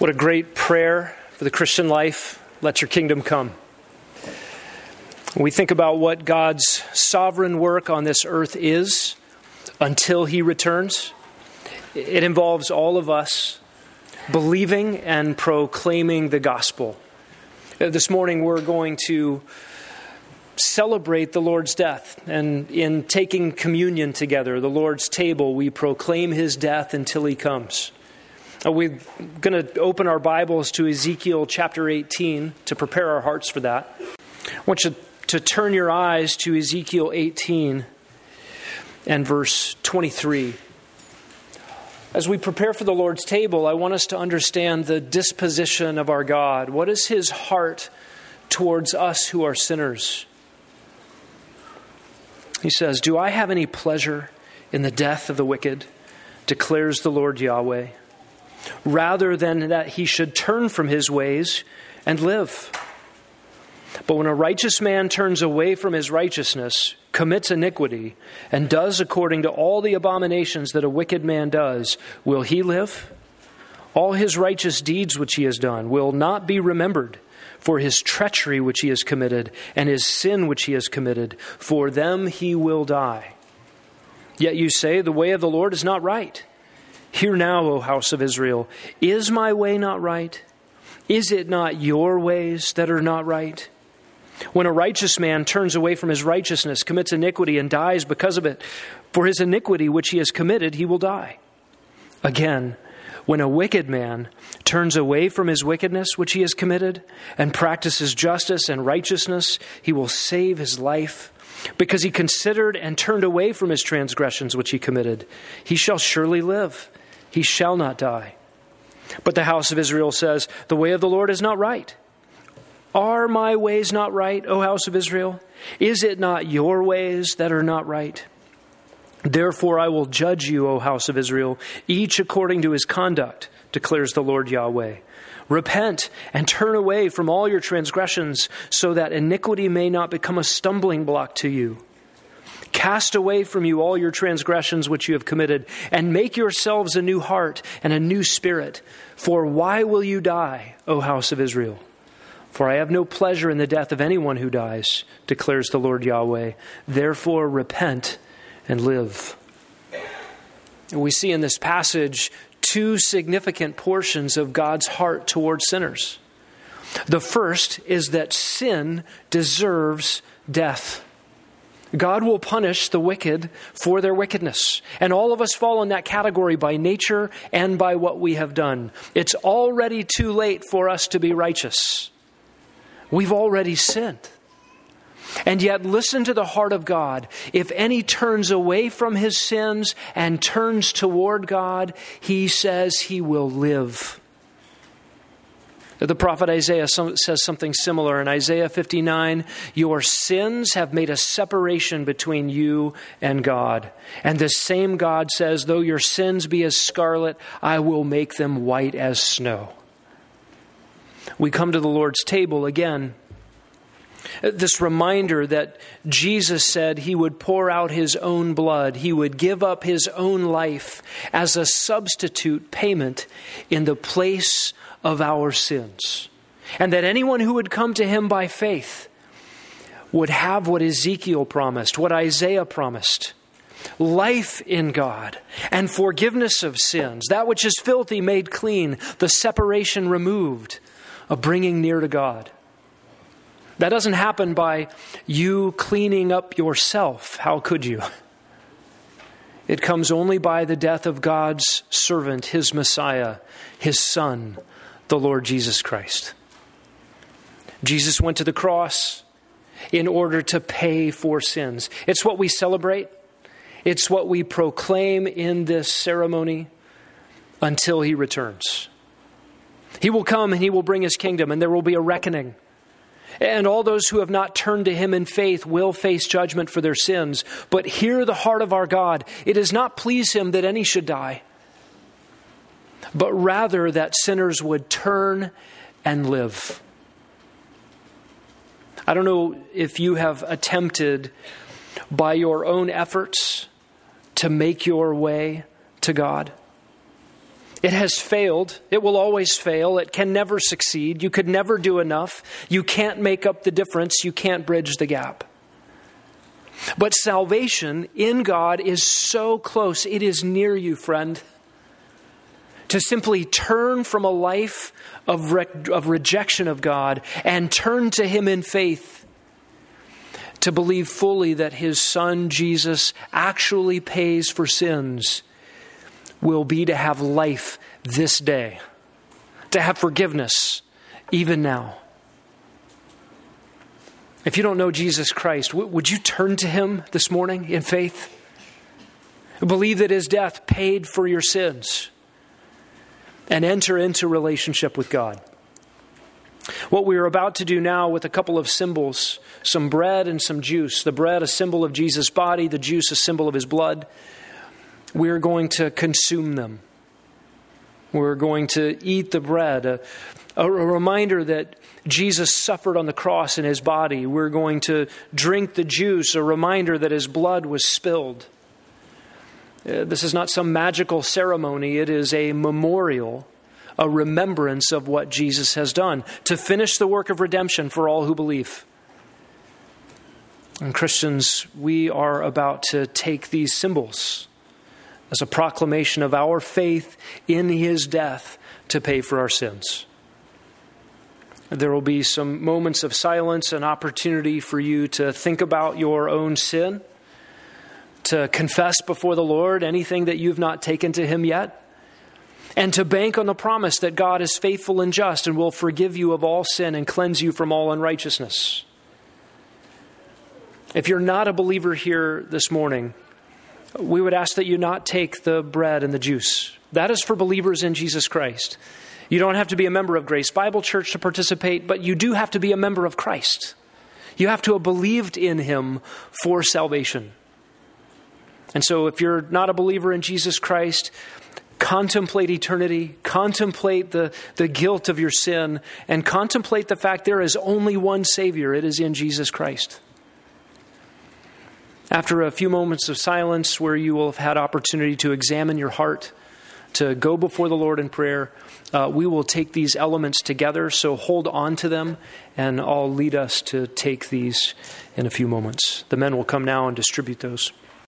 What a great prayer for the Christian life. Let your kingdom come. We think about what God's sovereign work on this earth is until he returns, it involves all of us believing and proclaiming the gospel. Uh, this morning, we're going to celebrate the Lord's death. And in taking communion together, the Lord's table, we proclaim his death until he comes. We're going to open our Bibles to Ezekiel chapter 18 to prepare our hearts for that. I want you to turn your eyes to Ezekiel 18 and verse 23. As we prepare for the Lord's table, I want us to understand the disposition of our God. What is his heart towards us who are sinners? He says, Do I have any pleasure in the death of the wicked? declares the Lord Yahweh rather than that he should turn from his ways and live. But when a righteous man turns away from his righteousness, commits iniquity, and does according to all the abominations that a wicked man does, will he live? All his righteous deeds which he has done will not be remembered, for his treachery which he has committed, and his sin which he has committed, for them he will die. Yet you say, The way of the Lord is not right. Hear now, O house of Israel, is my way not right? Is it not your ways that are not right? When a righteous man turns away from his righteousness, commits iniquity, and dies because of it, for his iniquity which he has committed, he will die. Again, when a wicked man turns away from his wickedness which he has committed, and practices justice and righteousness, he will save his life. Because he considered and turned away from his transgressions which he committed, he shall surely live he shall not die. But the house of Israel says, The way of the Lord is not right. Are my ways not right, O house of Israel? Is it not your ways that are not right? Therefore I will judge you, O house of Israel, each according to his conduct, declares the Lord Yahweh. Repent and turn away from all your transgressions, so that iniquity may not become a stumbling block to you. Cast away from you all your transgressions which you have committed, and make yourselves a new heart and a new spirit. For why will you die, O house of Israel? For I have no pleasure in the death of anyone who dies, declares the Lord Yahweh. Therefore, repent and live. We see in this passage two significant portions of God's heart towards sinners. The first is that sin deserves death. God will punish the wicked for their wickedness. And all of us fall in that category by nature and by what we have done. It's already too late for us to be righteous. We've already sinned. And yet, listen to the heart of God. If any turns away from his sins and turns toward God, he says he will live. The prophet Isaiah says something similar in Isaiah 59 Your sins have made a separation between you and God. And the same God says, Though your sins be as scarlet, I will make them white as snow. We come to the Lord's table again. This reminder that Jesus said he would pour out his own blood, he would give up his own life as a substitute payment in the place of our sins. And that anyone who would come to him by faith would have what Ezekiel promised, what Isaiah promised life in God and forgiveness of sins, that which is filthy made clean, the separation removed, a bringing near to God. That doesn't happen by you cleaning up yourself. How could you? It comes only by the death of God's servant, his Messiah, his Son, the Lord Jesus Christ. Jesus went to the cross in order to pay for sins. It's what we celebrate, it's what we proclaim in this ceremony until he returns. He will come and he will bring his kingdom, and there will be a reckoning. And all those who have not turned to him in faith will face judgment for their sins. But hear the heart of our God. It does not please him that any should die but rather that sinners would turn and live. I don't know if you have attempted by your own efforts to make your way to God. It has failed. It will always fail. It can never succeed. You could never do enough. You can't make up the difference. You can't bridge the gap. But salvation in God is so close. It is near you, friend. To simply turn from a life of, re- of rejection of God and turn to Him in faith. To believe fully that His Son, Jesus, actually pays for sins will be to have life this day, to have forgiveness even now. If you don't know Jesus Christ, would you turn to him this morning in faith? Believe that his death paid for your sins and enter into relationship with God. What we are about to do now with a couple of symbols some bread and some juice. The bread, a symbol of Jesus' body, the juice, a symbol of his blood we're going to consume them. We're going to eat the bread, a, a, reminder that Jesus suffered on the cross in his body. We're going to drink the juice, a reminder that his blood was spilled. Uh, this is not some magical ceremony, it is a memorial, a remembrance of what Jesus has done to finish the work of redemption for all who believe. And Christians, we are about to take these symbols as a proclamation of our faith in his death to pay for our sins. There will be some moments of silence and opportunity for you to think about your own sin, to confess before the Lord anything that you've not taken to him yet, and to bank on the promise that God is faithful and just and will forgive you of all sin and cleanse you from all unrighteousness. If you're not a believer here this morning, we would ask that you not take the bread and the juice. That is for believers in Jesus Christ. You don't have to be a member of Grace Bible Church to participate, but you do have to be a member of Christ. You have to have believed in Him for salvation. And so, if you're not a believer in Jesus Christ, contemplate eternity, contemplate the, the guilt of your sin, and contemplate the fact there is only one Savior. It is in Jesus Christ. After a few moments of silence where you will have had opportunity to examine your heart, to go before the Lord in prayer, uh, we will take these elements together. So hold on to them, and I'll lead us to take these in a few moments. The men will come now and distribute those.